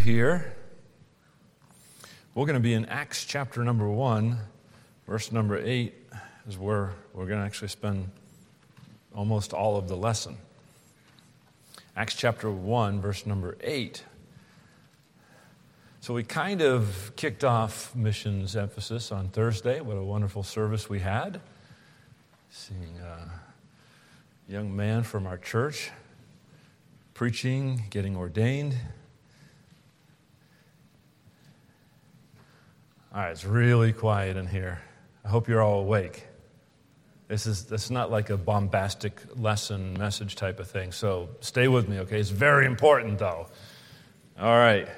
here. We're going to be in Acts chapter number 1, verse number 8 is where we're going to actually spend almost all of the lesson. Acts chapter 1, verse number 8. So we kind of kicked off missions emphasis on Thursday. What a wonderful service we had. Seeing a young man from our church preaching, getting ordained. All right, it's really quiet in here. I hope you're all awake. This is this is not like a bombastic lesson message type of thing. So stay with me, okay? It's very important though. All right.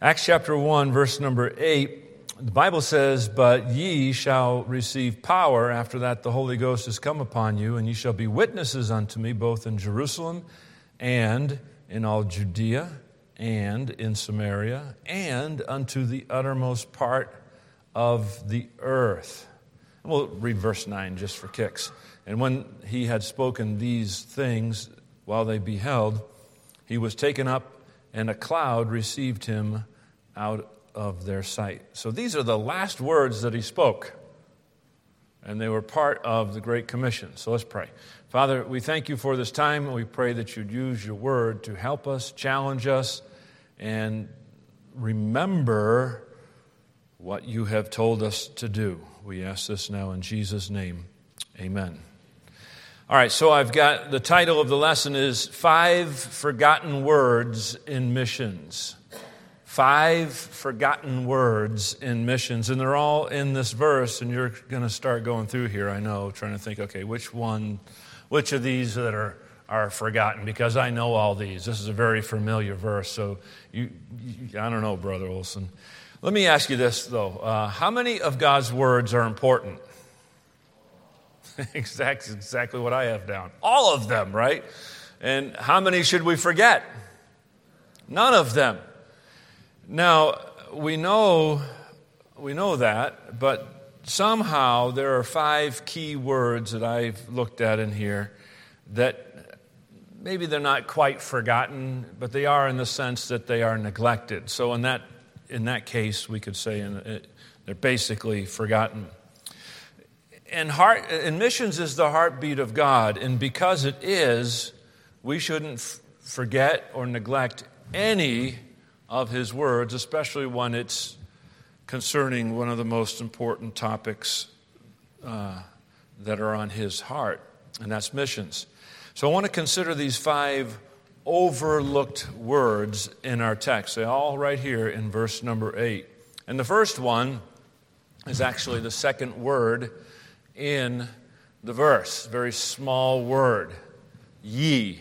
Acts chapter 1 verse number 8 the Bible says, But ye shall receive power. After that, the Holy Ghost has come upon you, and ye shall be witnesses unto me, both in Jerusalem and in all Judea and in Samaria and unto the uttermost part of the earth. We'll read verse 9 just for kicks. And when he had spoken these things while they beheld, he was taken up, and a cloud received him out of their sight. So these are the last words that he spoke, and they were part of the Great Commission. So let's pray. Father, we thank you for this time, and we pray that you'd use your word to help us, challenge us, and remember what you have told us to do. We ask this now in Jesus' name. Amen. All right, so I've got the title of the lesson is Five Forgotten Words in Missions. Five forgotten words in missions, and they're all in this verse, and you're going to start going through here, I know, trying to think, okay, which one, which of these that are are forgotten because I know all these. This is a very familiar verse. So, you, you I don't know, Brother Olson. Let me ask you this, though. Uh, how many of God's words are important? exactly, exactly what I have down. All of them, right? And how many should we forget? None of them. Now, we know, we know that, but somehow there are five key words that I've looked at in here that maybe they're not quite forgotten, but they are in the sense that they are neglected. So, in that, in that case, we could say in, they're basically forgotten. And, heart, and missions is the heartbeat of God, and because it is, we shouldn't f- forget or neglect any of His words, especially when it's concerning one of the most important topics uh, that are on His heart, and that's missions. So I want to consider these five overlooked words in our text. They're all right here in verse number eight. And the first one is actually the second word in the verse, very small word, ye.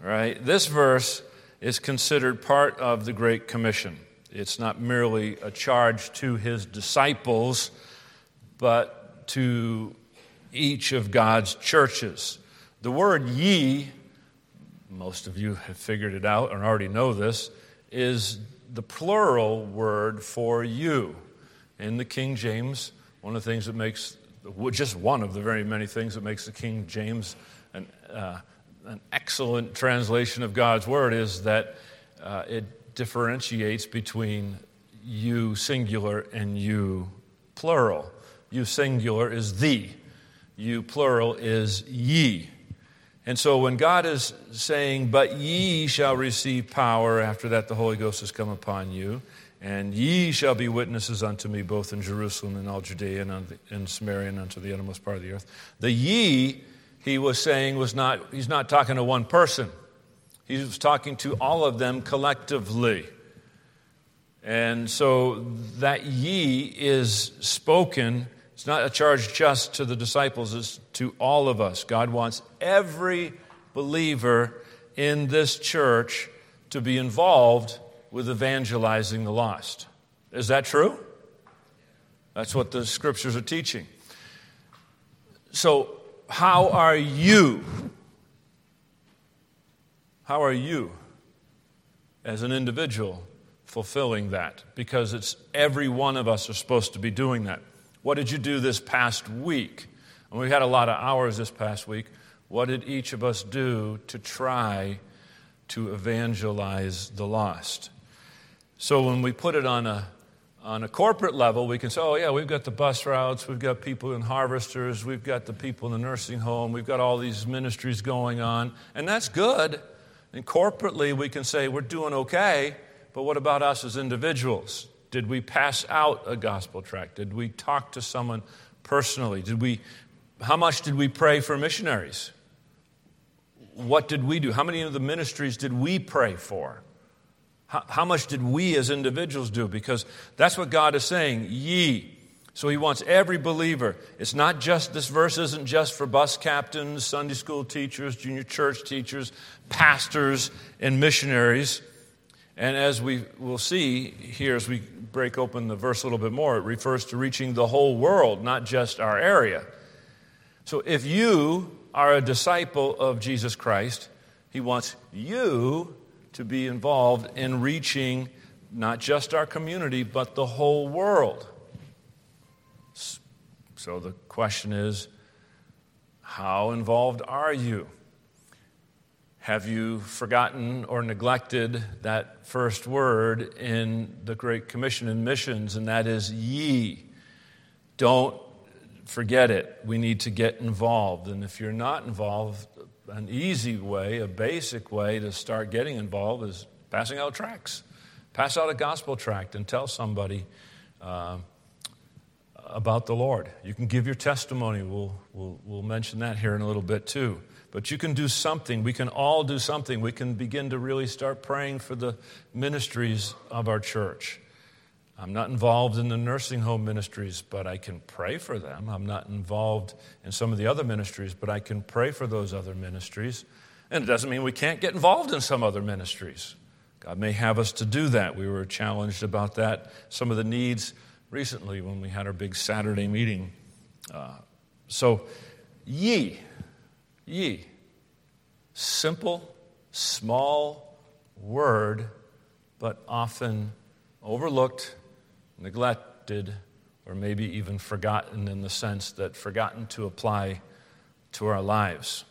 Right? This verse is considered part of the Great Commission. It's not merely a charge to his disciples, but to each of God's churches. The word ye, most of you have figured it out and already know this, is the plural word for you. In the King James, one of the things that makes, just one of the very many things that makes the King James an, uh, an excellent translation of God's word is that uh, it differentiates between you singular and you plural. You singular is the, you plural is ye. And so when God is saying, But ye shall receive power, after that the Holy Ghost has come upon you, and ye shall be witnesses unto me both in Jerusalem and all Judea and in Samaria and unto the uttermost part of the earth. The ye, he was saying, was not, he's not talking to one person. He was talking to all of them collectively. And so that ye is spoken it's not a charge just to the disciples, it's to all of us. God wants every believer in this church to be involved with evangelizing the lost. Is that true? That's what the scriptures are teaching. So, how are you? How are you as an individual fulfilling that? Because it's every one of us are supposed to be doing that. What did you do this past week? And we had a lot of hours this past week. What did each of us do to try to evangelize the lost? So when we put it on a on a corporate level, we can say, oh, yeah, we've got the bus routes, we've got people in harvesters, we've got the people in the nursing home, we've got all these ministries going on, and that's good. And corporately, we can say we're doing okay, but what about us as individuals? Did we pass out a gospel tract? Did we talk to someone personally? Did we, how much did we pray for missionaries? What did we do? How many of the ministries did we pray for? How, how much did we as individuals do? Because that's what God is saying, ye. So he wants every believer. It's not just, this verse isn't just for bus captains, Sunday school teachers, junior church teachers, pastors, and missionaries. And as we will see here, as we break open the verse a little bit more, it refers to reaching the whole world, not just our area. So if you are a disciple of Jesus Christ, he wants you to be involved in reaching not just our community, but the whole world. So the question is how involved are you? Have you forgotten or neglected that first word in the Great Commission and missions, and that is ye? Don't forget it. We need to get involved. And if you're not involved, an easy way, a basic way to start getting involved is passing out tracts. Pass out a gospel tract and tell somebody uh, about the Lord. You can give your testimony. We'll, we'll, we'll mention that here in a little bit too. But you can do something. We can all do something. We can begin to really start praying for the ministries of our church. I'm not involved in the nursing home ministries, but I can pray for them. I'm not involved in some of the other ministries, but I can pray for those other ministries. And it doesn't mean we can't get involved in some other ministries. God may have us to do that. We were challenged about that, some of the needs recently when we had our big Saturday meeting. Uh, so, ye, ye, simple, small word, but often overlooked neglected, or maybe even forgotten in the sense that forgotten to apply to our lives.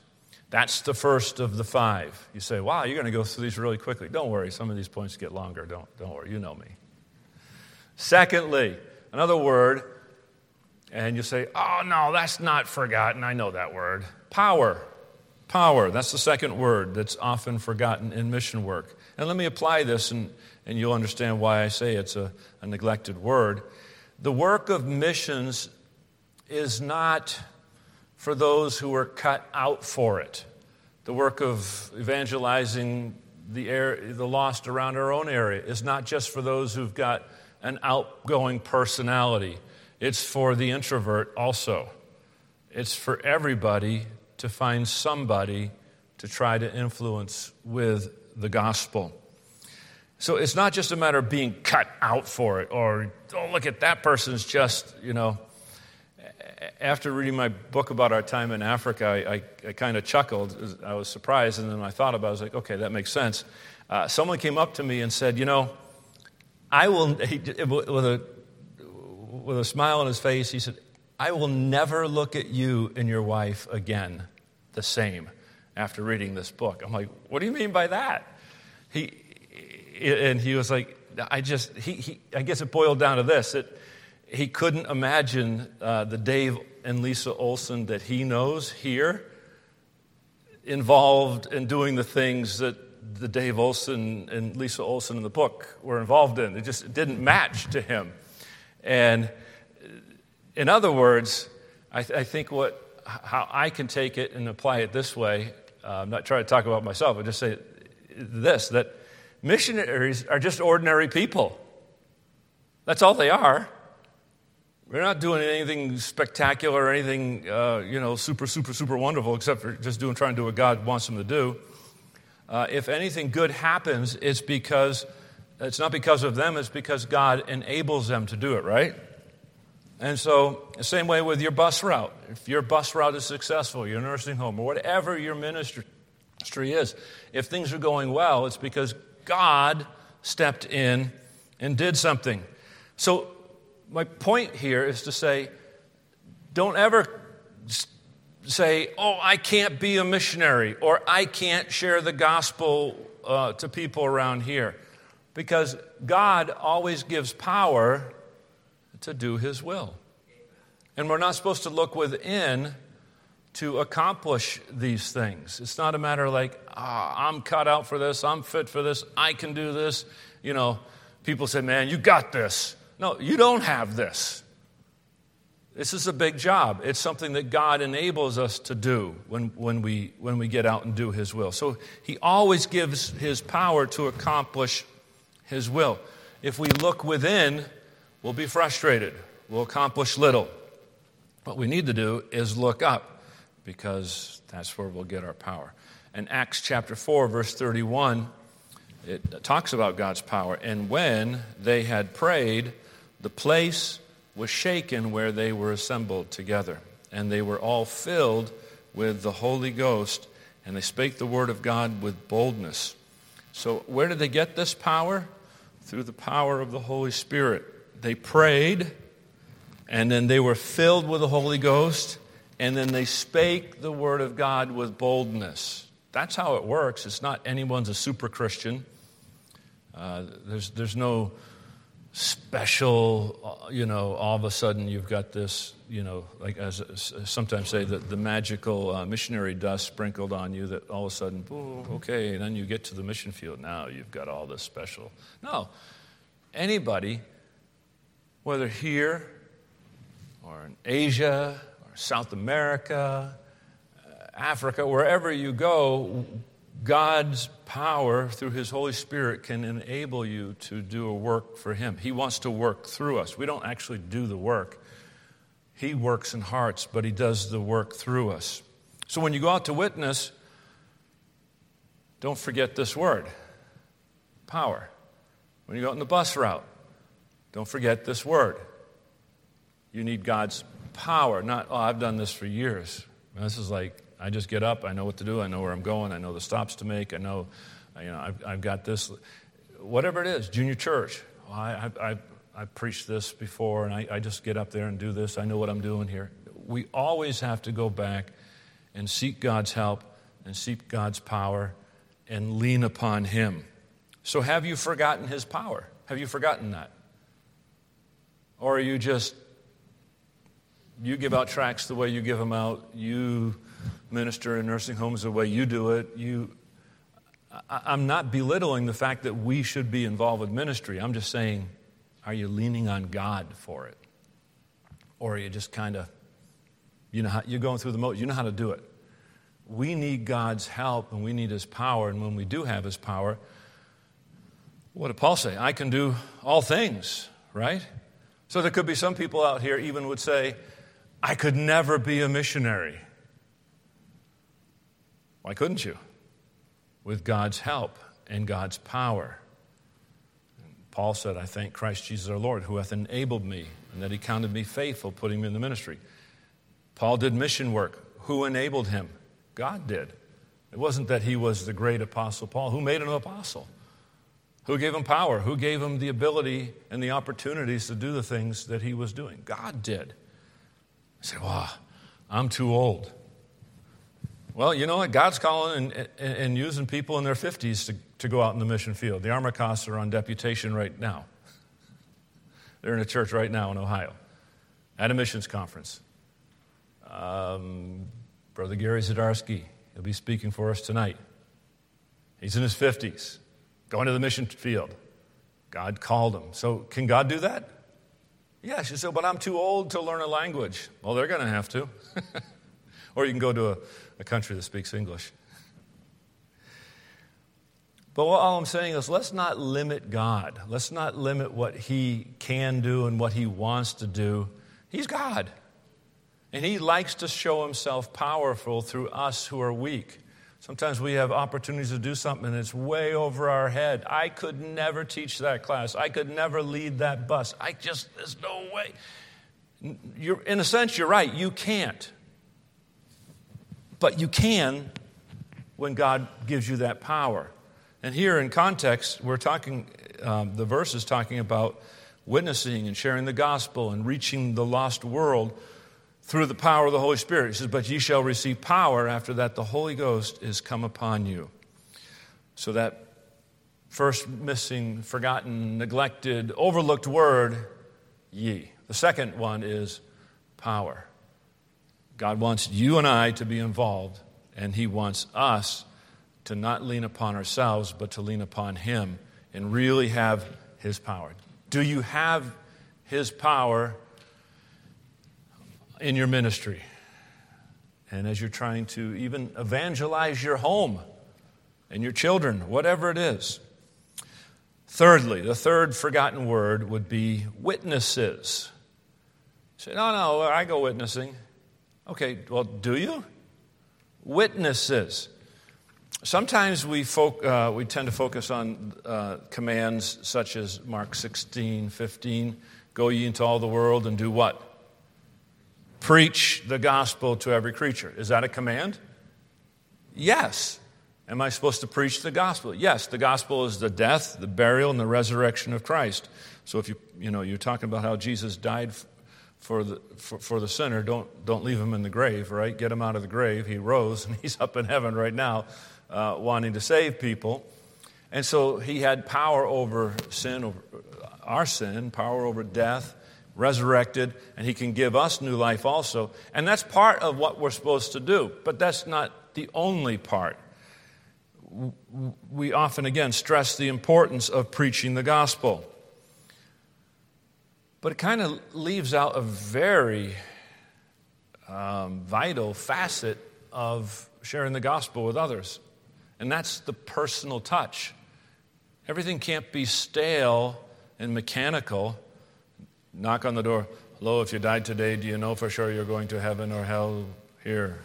That's the first of the five. You say, wow, you're going to go through these really quickly. Don't worry, some of these points get longer. Don't, don't worry, you know me. Secondly, another word, and you say, oh, no, that's not forgotten. I know that word. Power. Power. That's the second word that's often forgotten in mission work. And let me apply this and and you'll understand why I say it's a, a neglected word. The work of missions is not for those who are cut out for it. The work of evangelizing the, air, the lost around our own area is not just for those who've got an outgoing personality, it's for the introvert also. It's for everybody to find somebody to try to influence with the gospel. So it's not just a matter of being cut out for it or, oh, look at that person's just, you know. After reading my book about our time in Africa, I, I, I kind of chuckled. I was surprised, and then I thought about it. I was like, okay, that makes sense. Uh, someone came up to me and said, you know, I will, with, a, with a smile on his face, he said, I will never look at you and your wife again the same after reading this book. I'm like, what do you mean by that? He, and he was like, I just, he, he, I guess it boiled down to this that he couldn't imagine uh, the Dave and Lisa Olson that he knows here involved in doing the things that the Dave Olson and Lisa Olson in the book were involved in. It just didn't match to him. And in other words, I, th- I, think what, how I can take it and apply it this way, uh, I'm not trying to talk about myself, I just say this that Missionaries are just ordinary people. That's all they are. They're not doing anything spectacular or anything, uh, you know, super, super, super wonderful, except for just doing, trying to do what God wants them to do. Uh, if anything good happens, it's because it's not because of them; it's because God enables them to do it. Right? And so, the same way with your bus route. If your bus route is successful, your nursing home, or whatever your ministry is, if things are going well, it's because God stepped in and did something. So, my point here is to say, don't ever say, oh, I can't be a missionary or I can't share the gospel uh, to people around here. Because God always gives power to do His will. And we're not supposed to look within to accomplish these things. It's not a matter like, oh, I'm cut out for this, I'm fit for this, I can do this. You know, people say, man, you got this. No, you don't have this. This is a big job. It's something that God enables us to do when, when, we, when we get out and do His will. So He always gives His power to accomplish His will. If we look within, we'll be frustrated. We'll accomplish little. What we need to do is look up because that's where we'll get our power. In Acts chapter 4, verse 31, it talks about God's power. And when they had prayed, the place was shaken where they were assembled together. And they were all filled with the Holy Ghost, and they spake the word of God with boldness. So, where did they get this power? Through the power of the Holy Spirit. They prayed, and then they were filled with the Holy Ghost, and then they spake the word of God with boldness. That's how it works. It's not anyone's a super Christian. Uh, there's, there's no special, uh, you know, all of a sudden you've got this, you know, like as, as sometimes say, that the magical uh, missionary dust sprinkled on you that all of a sudden, okay, and then you get to the mission field. Now you've got all this special. No. Anybody, whether here or in Asia or South America, uh, Africa, wherever you go, God's power through His Holy Spirit can enable you to do a work for Him. He wants to work through us. We don't actually do the work, He works in hearts, but He does the work through us. So when you go out to witness, don't forget this word power. When you go out on the bus route, don't forget this word. You need God's power, not, oh, I've done this for years. This is like I just get up, I know what to do, I know where I'm going, I know the stops to make, I know, you know, I've, I've got this. Whatever it is, junior church. Oh, I, I, I, I preached this before, and I, I just get up there and do this. I know what I'm doing here. We always have to go back and seek God's help and seek God's power and lean upon Him. So, have you forgotten His power? Have you forgotten that? Or are you just, you give out tracts the way you give them out, you minister in nursing homes the way you do it. You, I, am not belittling the fact that we should be involved with ministry. I'm just saying, are you leaning on God for it? Or are you just kind of, you know, how, you're going through the motions, you know how to do it. We need God's help and we need His power. And when we do have His power, what did Paul say? I can do all things, right? So there could be some people out here even would say, I could never be a missionary. Why couldn't you? With God's help and God's power. Paul said, I thank Christ Jesus our Lord, who hath enabled me, and that he counted me faithful, putting me in the ministry. Paul did mission work. Who enabled him? God did. It wasn't that he was the great apostle Paul. Who made him an apostle? Who gave him power? Who gave him the ability and the opportunities to do the things that he was doing? God did. I said, Wow, I'm too old. Well, you know what? God's calling and, and, and, using people in their 50s to, to go out in the mission field. The Armacosts are on deputation right now. They're in a church right now in Ohio at a missions conference. Um, Brother Gary Zadarsky, he'll be speaking for us tonight. He's in his 50s, going to the mission field. God called him. So, can God do that? Yeah, she said, but I'm too old to learn a language. Well, they're going to have to. or you can go to a a country that speaks English. But what, all I'm saying is, let's not limit God. Let's not limit what He can do and what He wants to do. He's God. And He likes to show Himself powerful through us who are weak. Sometimes we have opportunities to do something and it's way over our head. I could never teach that class. I could never lead that bus. I just, there's no way. You're, in a sense, you're right. You can't. But you can when God gives you that power. And here in context, we're talking, um, the verse is talking about witnessing and sharing the gospel and reaching the lost world through the power of the Holy Spirit. He says, But ye shall receive power after that the Holy Ghost is come upon you. So that First missing, forgotten, neglected, overlooked word, ye. The second one is power. God wants you and I to be involved, and He wants us to not lean upon ourselves, but to lean upon Him and really have His power. Do you have His power in your ministry? And as you're trying to even evangelize your home and your children, whatever it is. Thirdly, the third forgotten word would be witnesses. You say, no, no, I go witnessing. Okay, well, do you? Witnesses. Sometimes we, folk, uh, we tend to focus on uh, commands such as Mark 16, 15. Go ye into all the world and do what? Preach the gospel to every creature. Is that a command? Yes. Am I supposed to preach the gospel? Yes, the gospel is the death, the burial, and the resurrection of Christ. So if you, you know, you're talking about how Jesus died for the, for, for, the sinner, don't, don't leave him in the grave, right? Get him out of the grave. He rose and he's up in heaven right now uh, wanting to save people. And so he had power over sin, over our sin, power over death, resurrected, and he can give us new life also. And that's part of what we're supposed to do, but that's not the only part. We often, again, stress the importance of preaching the gospel. But it kind of leaves out a very um, vital facet of sharing the gospel with others and that's the personal touch. Everything can't be stale and mechanical. Knock on the door. Hello, if you died today, do you know for sure you're going to heaven or hell? Here,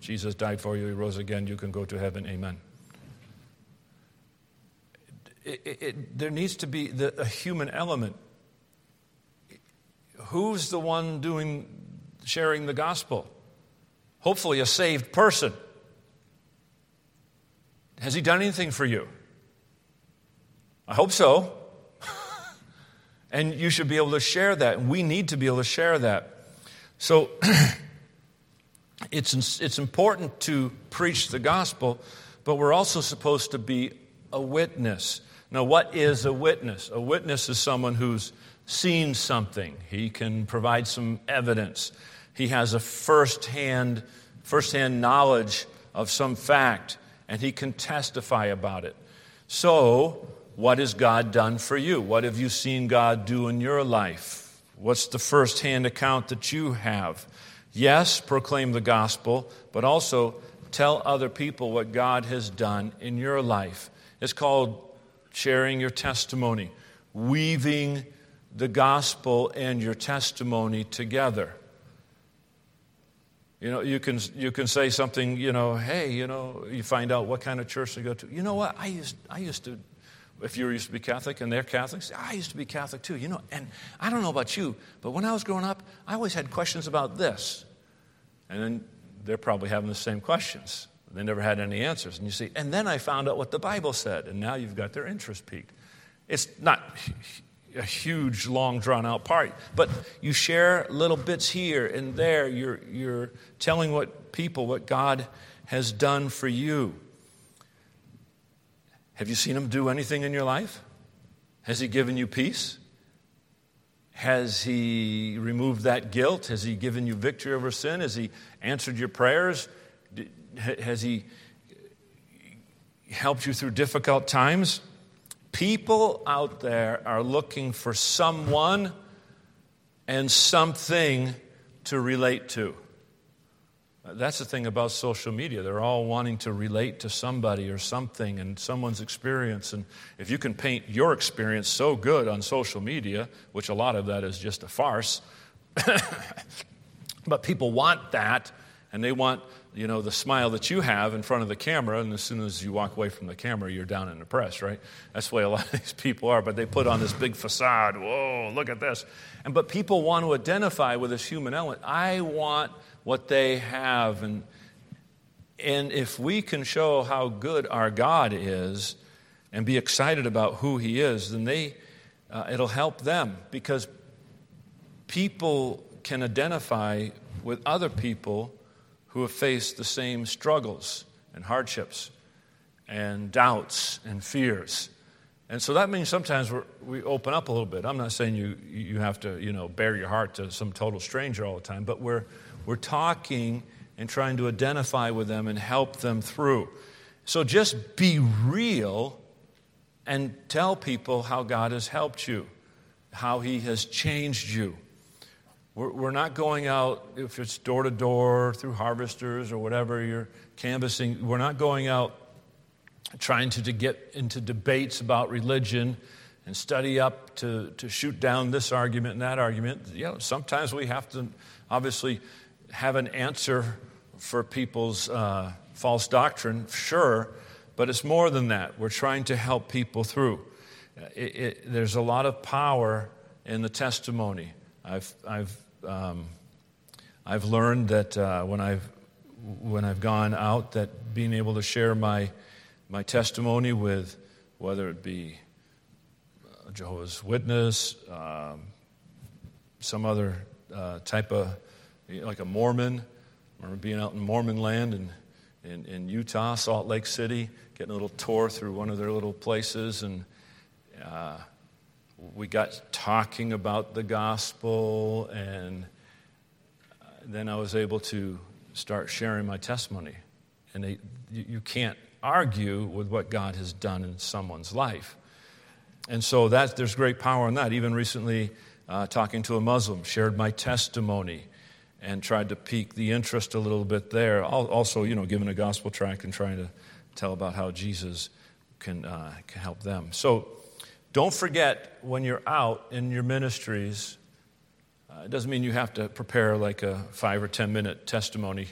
Jesus died for you, he rose again, you can go to heaven. Amen. It, it, it, there needs to be the, a human element. Who's the one doing sharing the gospel? Hopefully, a saved person. Has he done anything for you? I hope so. And you should be able to share that. And we need to be able to share that. So it's, it's important to preach the gospel, but we're also supposed to be a witness. Now, what is a witness? A witness is someone who's seen something, he can provide some evidence, he has a first-hand, first-hand knowledge of some fact and he can testify about it. So, what has God done for you? What have you seen God do in your life? What's the first-hand account that you have? Yes, proclaim the gospel, but also tell other people what God has done in your life. It's called sharing your testimony, weaving the gospel and your testimony together. You know, you can, you can say something, you know, hey, you know, you find out what kind of church to go to. You know what? I used, I used to, if you used to be Catholic and they're Catholics, I used to be Catholic too. You know, and I don't know about you, but when I was growing up, I always had questions about this. And then they're probably having the same questions. They never had any answers. And you see, and then I found out what the Bible said, and now you've got their interest piqued. It's not a huge, long, drawn out part. But you share little bits here and there. You're, you're telling what people, what God has done for you. Have you seen Him do anything in your life? Has He given you peace? Has He removed that guilt? Has He given you victory over sin? Has He answered your prayers? Has He helped you through difficult times? People out there are looking for someone and something to relate to. That's the thing about social media. They're all wanting to relate to somebody or something and someone's experience. And if you can paint your experience so good on social media, which a lot of that is just a farce, but people want that and they want you know, the smile that you have in front of the camera, and as soon as you walk away from the camera, you're down in the press, right? That's the way a lot of these people are, but they put on this big facade. Whoa, look at this. And but people want to identify with this human element. I want what they have. And and if we can show how good our God is and be excited about who He is, then they uh, it'll help them because people can identify with other people who have faced the same struggles and hardships and doubts and fears. And so that means sometimes we open up a little bit. I'm not saying you, you have to, you know, bare your heart to some total stranger all the time, but we're, we're talking and trying to identify with them and help them through. So just be real and tell people how God has helped you, how He has changed you. We're, we're not going out, if it's door to door, through harvesters or whatever you're canvassing, we're not going out trying to, to get into debates about religion and study up to, to shoot down this argument and that argument. You know, sometimes we have to obviously have an answer for people's uh, false doctrine, sure, but it's more than that. We're trying to help people through. It, it, there's a lot of power in the testimony. I've, I've, um, I've learned that uh, when, I've, when I've gone out, that being able to share my my testimony with whether it be Jehovah's Witness, um, some other uh, type of, like a Mormon. I remember being out in Mormon land in, in, in, Utah, Salt Lake City, getting a little tour through one of their little places, and uh, we got talking about the gospel, and uh, then I was able to start sharing my testimony. And they, you, you can't argue with what God has done in someone's life. And so that, there's great power in that. Even recently, uh, talking to a Muslim, shared my testimony and tried to pique the interest a little bit there. Also, you know, giving a gospel tract and trying to tell about how Jesus can, uh, can help them. So don't forget when you're out in your ministries, uh, it doesn't mean you have to prepare like a five or ten minute testimony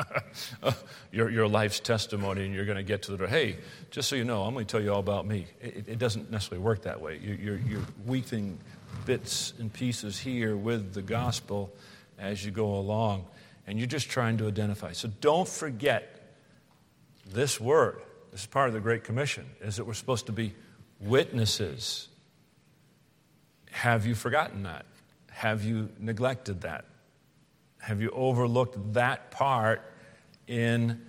your, your life's testimony, and you're going to get to the, door. hey, just so you know, I'm going to tell you all about me. It, it doesn't necessarily work that way. You, you're, you're weaving bits and pieces here with the gospel as you go along, and you're just trying to identify. So don't forget this word. This is part of the Great Commission, is that we're supposed to be witnesses. Have you forgotten that? Have you neglected that? Have you overlooked that part in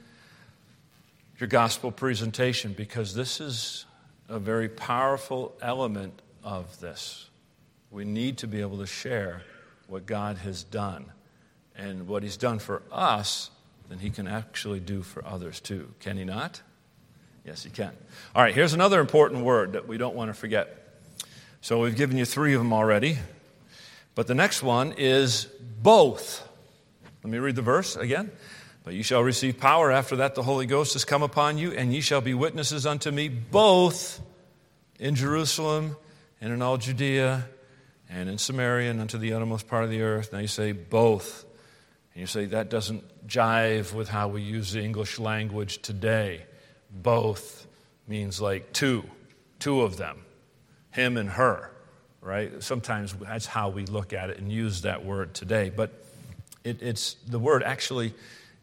your gospel presentation? Because this is a very powerful element of this. We need to be able to share what God has done. And what He's done for us, then He can actually do for others too. Can He not? Yes, He can. All right, here's another important word that we don't want to forget. So we've given you three of them already. But the next one is both. Let me read the verse again. But you shall receive power after that the Holy Ghost has come upon you, and ye shall be witnesses unto me both in Jerusalem and in all Judea and in Samaria and unto the uttermost part of the earth. Now you say both. And you say that doesn't jive with how we use the English language today. Both means like two, two of them, him and her, right? Sometimes that's how we look at it and use that word today. But it, it's the word actually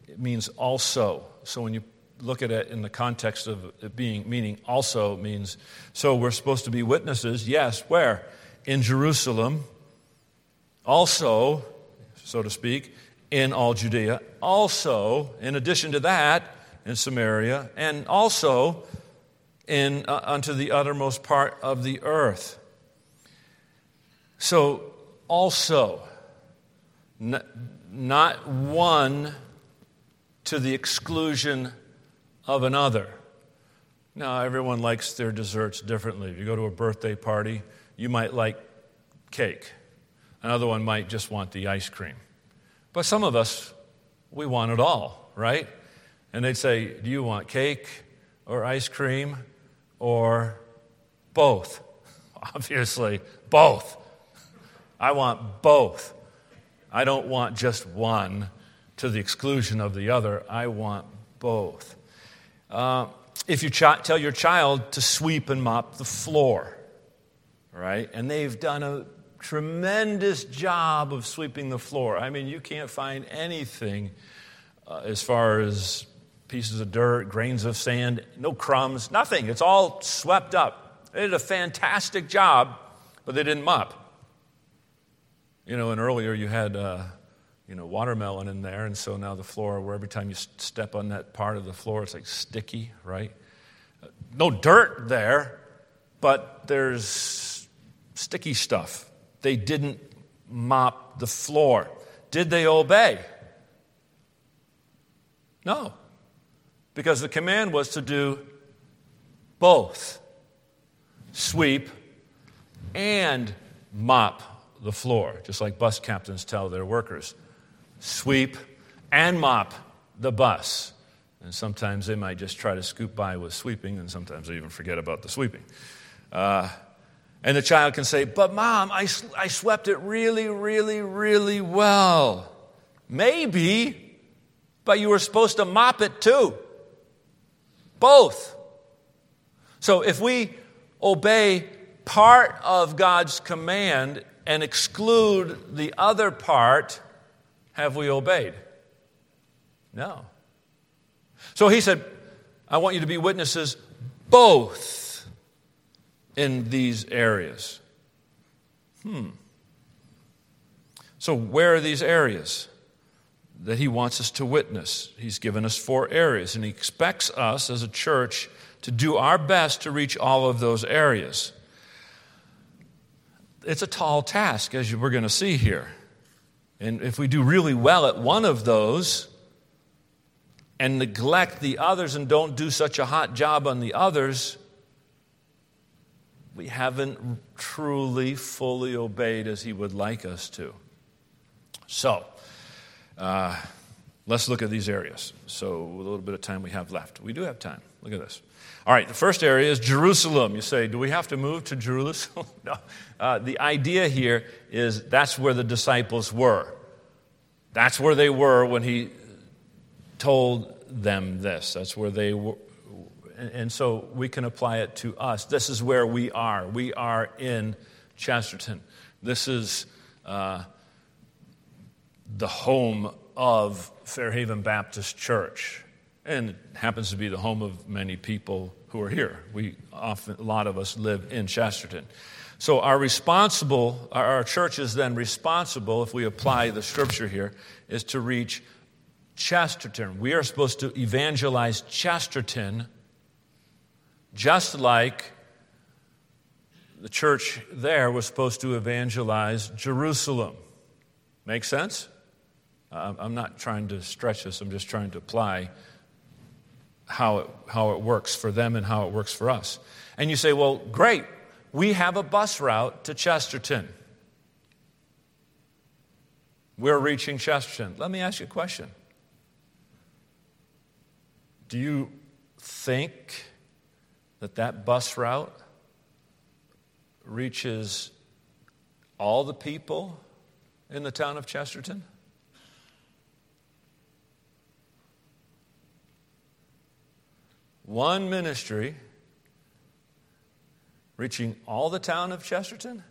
it means also. So when you look at it in the context of it being meaning also means so we're supposed to be witnesses. Yes, where in Jerusalem, also, so to speak, in all Judea, also in addition to that in Samaria, and also in uh, unto the uttermost part of the earth. So also not one to the exclusion of another. Now, everyone likes their desserts differently. If you go to a birthday party, you might like cake. Another one might just want the ice cream. But some of us, we want it all, right? And they'd say, Do you want cake or ice cream or both? Obviously, both. I want both. I don't want just one to the exclusion of the other. I want both. Uh, if you ch- tell your child to sweep and mop the floor, right, and they've done a tremendous job of sweeping the floor. I mean, you can't find anything uh, as far as pieces of dirt, grains of sand, no crumbs, nothing. It's all swept up. They did a fantastic job, but they didn't mop. You know, and earlier you had, uh, you know, watermelon in there, and so now the floor, where every time you step on that part of the floor, it's like sticky, right? No dirt there, but there's sticky stuff. They didn't mop the floor. Did they obey? No, because the command was to do both sweep and mop the floor, just like bus captains tell their workers sweep and mop the bus. And sometimes they might just try to scoop by with sweeping, and sometimes they even forget about the sweeping. Uh, and the child can say, But mom, I, I swept it really, really, really well. Maybe, but you were supposed to mop it too. Both. So if we obey part of God's command and exclude the other part, have we obeyed? No. So he said, I want you to be witnesses both in these areas. Hmm. So, where are these areas that he wants us to witness? He's given us four areas, and he expects us as a church to do our best to reach all of those areas. It's a tall task, as we're going to see here. And if we do really well at one of those, and neglect the others and don't do such a hot job on the others, we haven't truly, fully obeyed as He would like us to. So, uh, let's look at these areas. So, with a little bit of time we have left, we do have time. Look at this. All right, the first area is Jerusalem. You say, do we have to move to Jerusalem? no. Uh, the idea here is that's where the disciples were. That's where they were when he told them this. That's where they were. And so we can apply it to us. This is where we are. We are in Chesterton. This is uh, the home of Fairhaven Baptist Church. And it happens to be the home of many people who are here. We often, a lot of us live in Chesterton. So our responsible, our church is then responsible, if we apply the scripture here, is to reach Chesterton. We are supposed to evangelize Chesterton just like the church there was supposed to evangelize Jerusalem. Make sense? I'm not trying to stretch this, I'm just trying to apply how it, how it works for them and how it works for us. And you say, well, great, we have a bus route to Chesterton. We're reaching Chesterton. Let me ask you a question do you think that that bus route reaches all the people in the town of Chesterton? One ministry reaching all the town of Chesterton?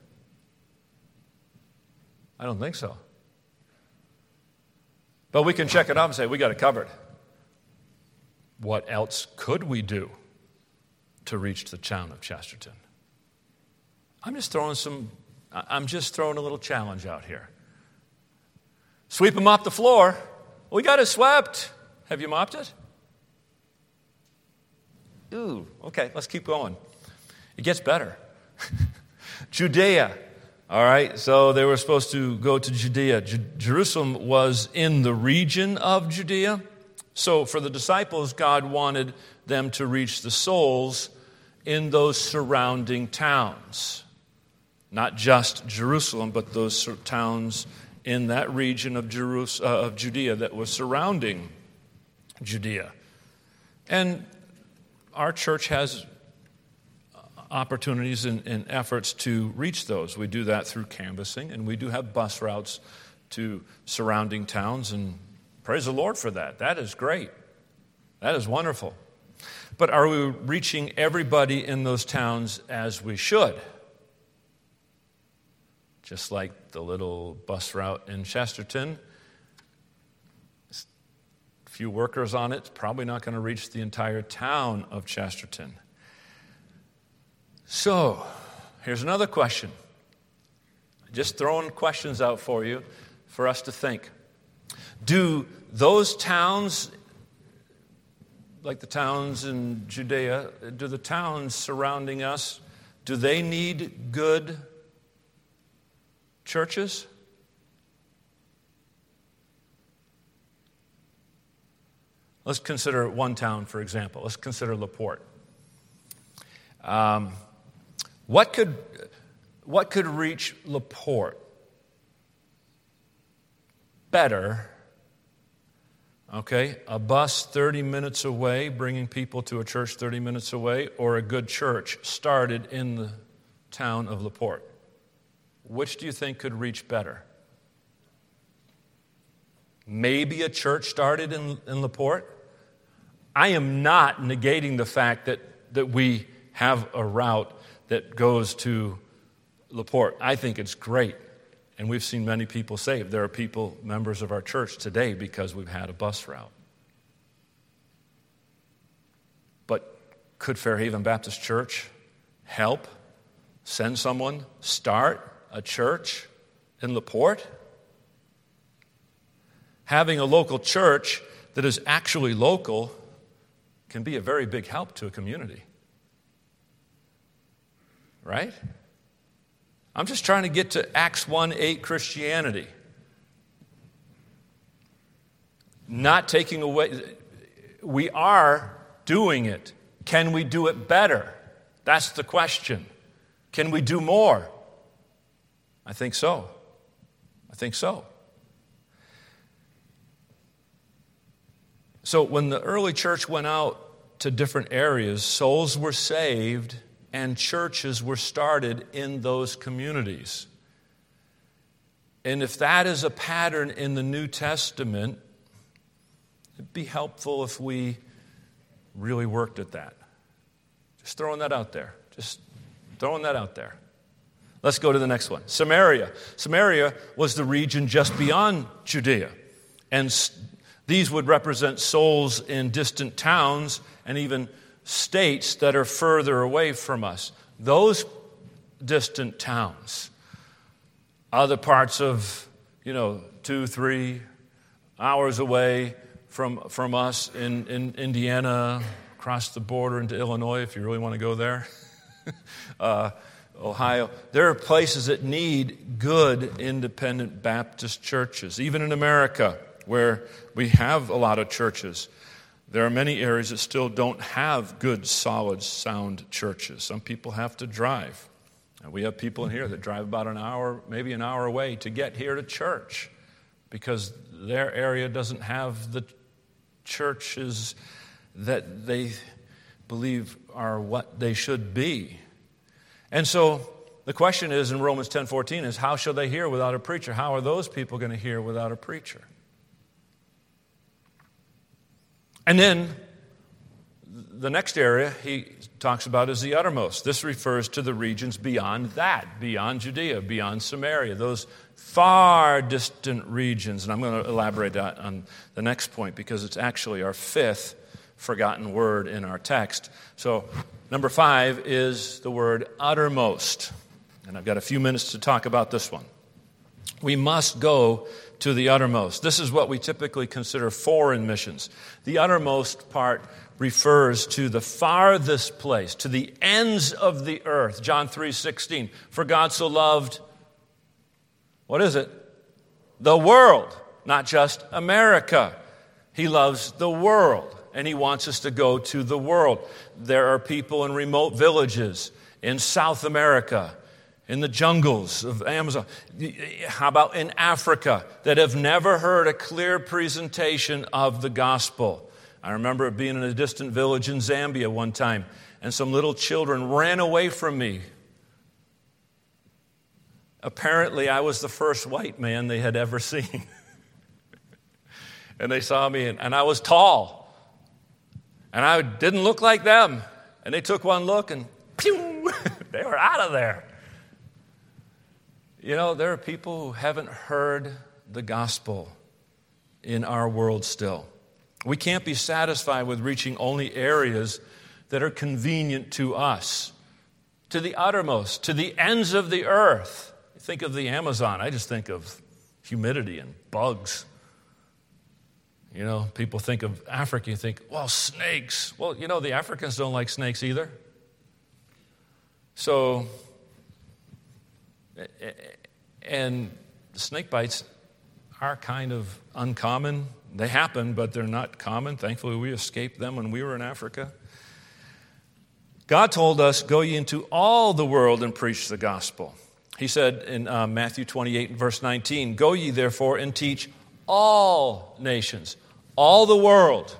I don't think so. But we can check it off and say, we got it covered what else could we do to reach the town of Chesterton? I'm just throwing some, I'm just throwing a little challenge out here. Sweep them off the floor. We got it swept. Have you mopped it? Ooh, okay, let's keep going. It gets better. Judea. All right, so they were supposed to go to Judea. J- Jerusalem was in the region of Judea. So, for the disciples, God wanted them to reach the souls in those surrounding towns. Not just Jerusalem, but those towns in that region of, uh, of Judea that was surrounding Judea. And our church has opportunities and, and, efforts to reach those. We do that through canvassing, and we do have bus routes to surrounding towns and Praise the Lord for that. That is great. That is wonderful. But are we reaching everybody in those towns as we should? Just like the little bus route in Chesterton, a few workers on it, probably not going to reach the entire town of Chesterton. So, here's another question. Just throwing questions out for you for us to think. Do those towns, like the towns in Judea, do the towns surrounding us, do they need good churches? Let's consider one town, for example. Let's consider LaPorte. Um, what, could, what could reach LaPorte better? Okay, a bus 30 minutes away, bringing people to a church 30 minutes away, or a good church started in the town of LaPorte? Which do you think could reach better? Maybe a church started in, in LaPorte? I am not negating the fact that, that we have a route that goes to LaPorte. I think it's great. And we've seen many people saved. There are people, members of our church today, because we've had a bus route. But could Fairhaven Baptist Church help send someone, start a church in LaPorte? Having a local church that is actually local can be a very big help to a community. Right? I'm just trying to get to Acts 1 8 Christianity. Not taking away, we are doing it. Can we do it better? That's the question. Can we do more? I think so. I think so. So, when the early church went out to different areas, souls were saved and churches were started in those communities. And if that is a pattern in the New Testament, it'd be helpful if we really worked at that. Just throwing that out there. Just throwing that out there. Let's go to the next one Samaria. Samaria was the region just beyond Judea. And these would represent souls in distant towns and even states that are further away from us. Those distant towns, other parts of, you know, two, three hours away from, from us in, in Indiana, across the border into Illinois, if you really want to go there, uh, Ohio. There are places that need good independent Baptist churches, even in America, where we have a lot of churches. There are many areas that still don't have good, solid, sound churches. Some people have to drive. And we have people in here that drive about an hour, maybe an hour away to get here to church because their area doesn't have the churches that they believe are what they should be. And so the question is in Romans 10:14 is how shall they hear without a preacher? How are those people going to hear without a preacher? And then the next area he talks about is the uttermost. This refers to the regions beyond that, beyond Judea, beyond Samaria, those far distant regions. And I'm going to elaborate on the next point because it's actually our fifth forgotten word in our text. So, number five is the word uttermost. And I've got a few minutes to talk about this one. We must go to the uttermost. This is what we typically consider foreign missions. The uttermost part refers to the farthest place, to the ends of the earth. John 3:16. For God so loved what is it? The world, not just America. He loves the world and he wants us to go to the world. There are people in remote villages in South America in the jungles of Amazon. How about in Africa that have never heard a clear presentation of the gospel? I remember being in a distant village in Zambia one time, and some little children ran away from me. Apparently, I was the first white man they had ever seen. and they saw me, and, and I was tall. And I didn't look like them. And they took one look, and pew, they were out of there. You know, there are people who haven't heard the gospel in our world still. We can't be satisfied with reaching only areas that are convenient to us, to the uttermost, to the ends of the earth. Think of the Amazon, I just think of humidity and bugs. You know, people think of Africa, you think, well, snakes. Well, you know, the Africans don't like snakes either. So, and snake bites are kind of uncommon. They happen, but they're not common. Thankfully, we escaped them when we were in Africa. God told us, Go ye into all the world and preach the gospel. He said in uh, Matthew 28, verse 19, Go ye therefore and teach all nations, all the world,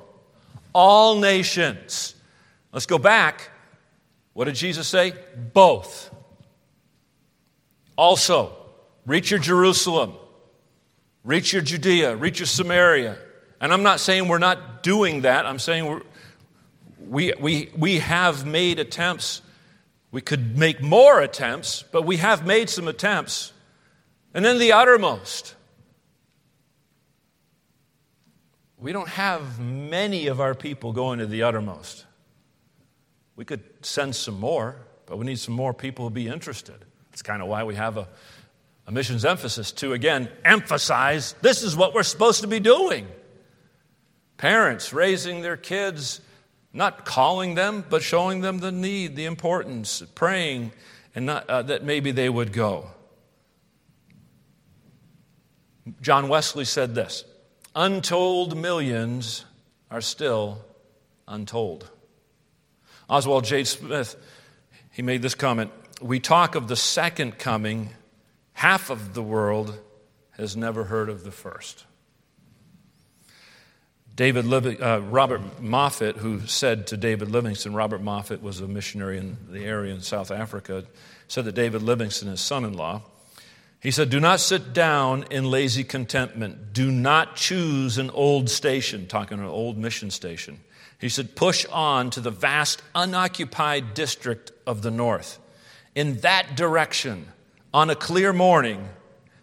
all nations. Let's go back. What did Jesus say? Both. Also, reach your Jerusalem, reach your Judea, reach your Samaria. And I'm not saying we're not doing that. I'm saying we, we, we have made attempts. We could make more attempts, but we have made some attempts. And then the uttermost. We don't have many of our people going to the uttermost. We could send some more, but we need some more people to be interested. That's kind of why we have a, a missions emphasis to, again, emphasize this is what we're supposed to be doing. Parents raising their kids, not calling them, but showing them the need, the importance, praying, and not, uh, that maybe they would go. John Wesley said this Untold millions are still untold. Oswald J. Smith, he made this comment We talk of the second coming, half of the world has never heard of the first. David Liv- uh, Robert Moffat, who said to David Livingstone, Robert Moffat was a missionary in the area in South Africa, said that David Livingstone, his son in law, he said, Do not sit down in lazy contentment. Do not choose an old station, talking an old mission station. He said, Push on to the vast unoccupied district of the north. In that direction, on a clear morning,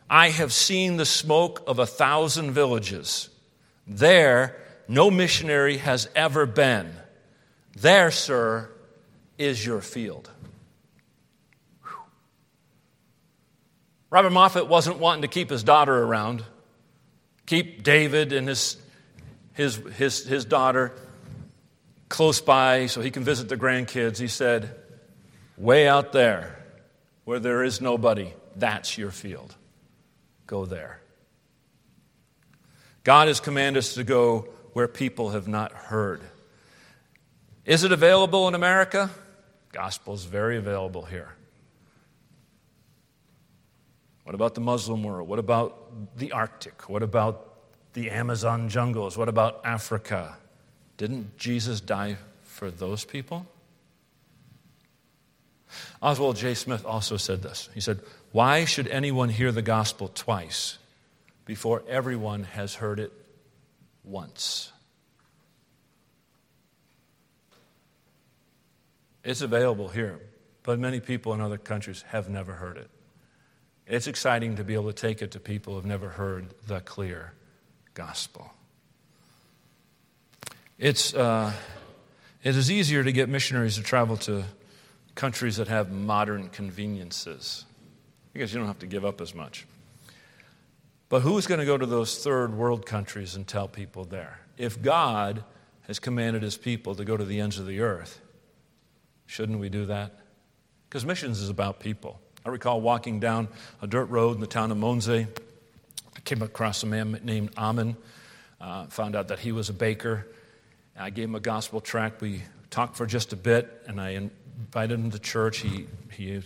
I have seen the smoke of a thousand villages. There, no missionary has ever been. There, sir, is your field. Robert Moffat wasn't wanting to keep his daughter around, keep David and his, his, his, his daughter close by so he can visit the grandkids. He said, Way out there, where there is nobody, that's your field. Go there. God has commanded us to go where people have not heard. Is it available in America? Gospel is very available here. What about the Muslim world? What about the Arctic? What about the Amazon jungles? What about Africa? Didn't Jesus die for those people? Oswald J. Smith also said this. He said, Why should anyone hear the gospel twice before everyone has heard it once? It's available here, but many people in other countries have never heard it. It's exciting to be able to take it to people who have never heard the clear gospel. It's, uh, it is easier to get missionaries to travel to countries that have modern conveniences because you don't have to give up as much. But who's going to go to those third world countries and tell people there? If God has commanded his people to go to the ends of the earth, shouldn't we do that? Because missions is about people. I recall walking down a dirt road in the town of Monze. I came across a man named Amen. Uh, found out that he was a baker. I gave him a gospel tract. We talked for just a bit, and I invited him to church. He, he,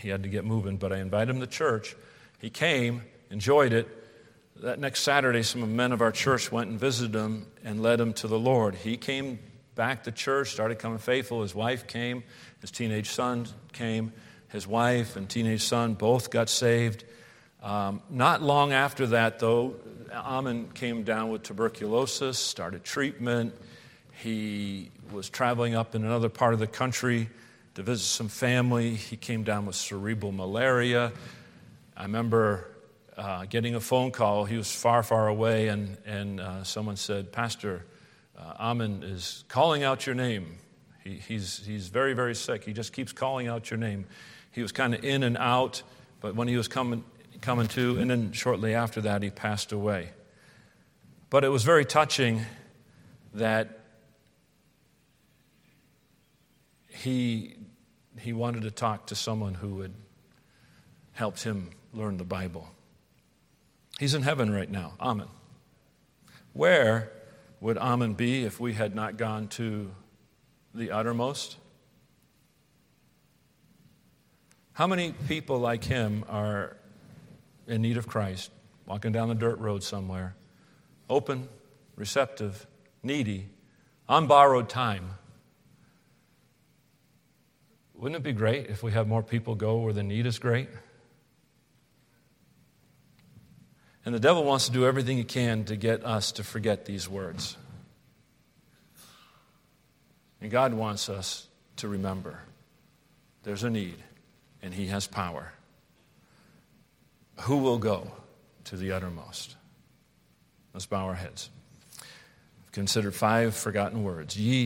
he had to get moving, but I invited him to church. He came, enjoyed it. That next Saturday, some men of our church went and visited him and led him to the Lord. He came back to church, started coming faithful. His wife came, his teenage son came. His wife and teenage son both got saved. Um, not long after that, though, Amen came down with tuberculosis, started treatment. He was traveling up in another part of the country to visit some family. He came down with cerebral malaria. I remember uh, getting a phone call. He was far, far away, and, and uh, someone said, Pastor, uh, Amen is calling out your name. He, he's, he's very, very sick. He just keeps calling out your name. He was kind of in and out, but when he was coming, coming to, and then shortly after that, he passed away. But it was very touching that he, he wanted to talk to someone who would help him learn the Bible. He's in heaven right now, Amen. Where would Amen be if we had not gone to the uttermost? How many people like him are in need of Christ, walking down the dirt road somewhere, open, receptive, needy, on borrowed time? Wouldn't it be great if we have more people go where the need is great? And the devil wants to do everything he can to get us to forget these words. And God wants us to remember there's a need, and he has power. Who will go to the uttermost? Let's bow our heads. Consider five forgotten words. Ye